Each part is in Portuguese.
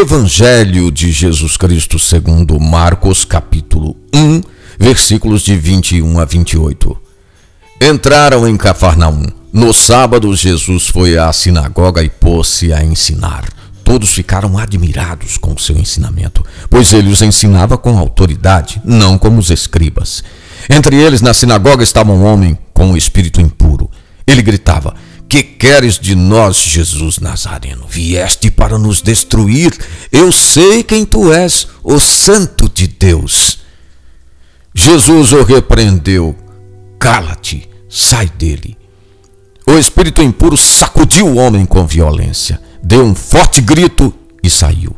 Evangelho de Jesus Cristo segundo Marcos, capítulo 1, versículos de 21 a 28. Entraram em Cafarnaum. No sábado, Jesus foi à sinagoga e pôs-se a ensinar. Todos ficaram admirados com seu ensinamento, pois ele os ensinava com autoridade, não como os escribas. Entre eles, na sinagoga, estava um homem com o um espírito impuro. Ele gritava: que queres de nós, Jesus Nazareno? Vieste para nos destruir. Eu sei quem tu és, o Santo de Deus. Jesus o repreendeu. Cala-te, sai dele. O espírito impuro sacudiu o homem com violência, deu um forte grito e saiu.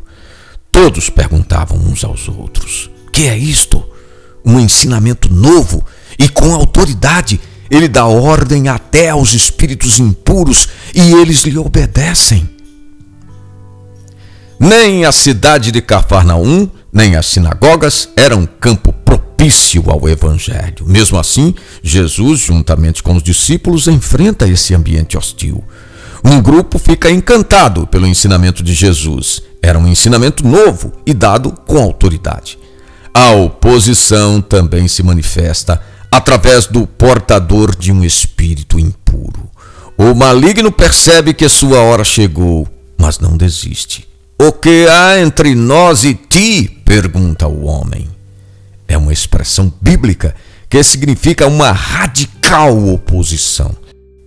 Todos perguntavam uns aos outros: Que é isto? Um ensinamento novo e com autoridade ele dá ordem até aos espíritos impuros e eles lhe obedecem. Nem a cidade de Cafarnaum, nem as sinagogas eram campo propício ao evangelho. Mesmo assim, Jesus, juntamente com os discípulos, enfrenta esse ambiente hostil. Um grupo fica encantado pelo ensinamento de Jesus. Era um ensinamento novo e dado com autoridade. A oposição também se manifesta através do portador de um espírito impuro. O maligno percebe que sua hora chegou, mas não desiste. O que há entre nós e ti? pergunta o homem. É uma expressão bíblica que significa uma radical oposição.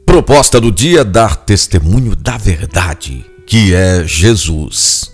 Proposta do dia: dar testemunho da verdade, que é Jesus.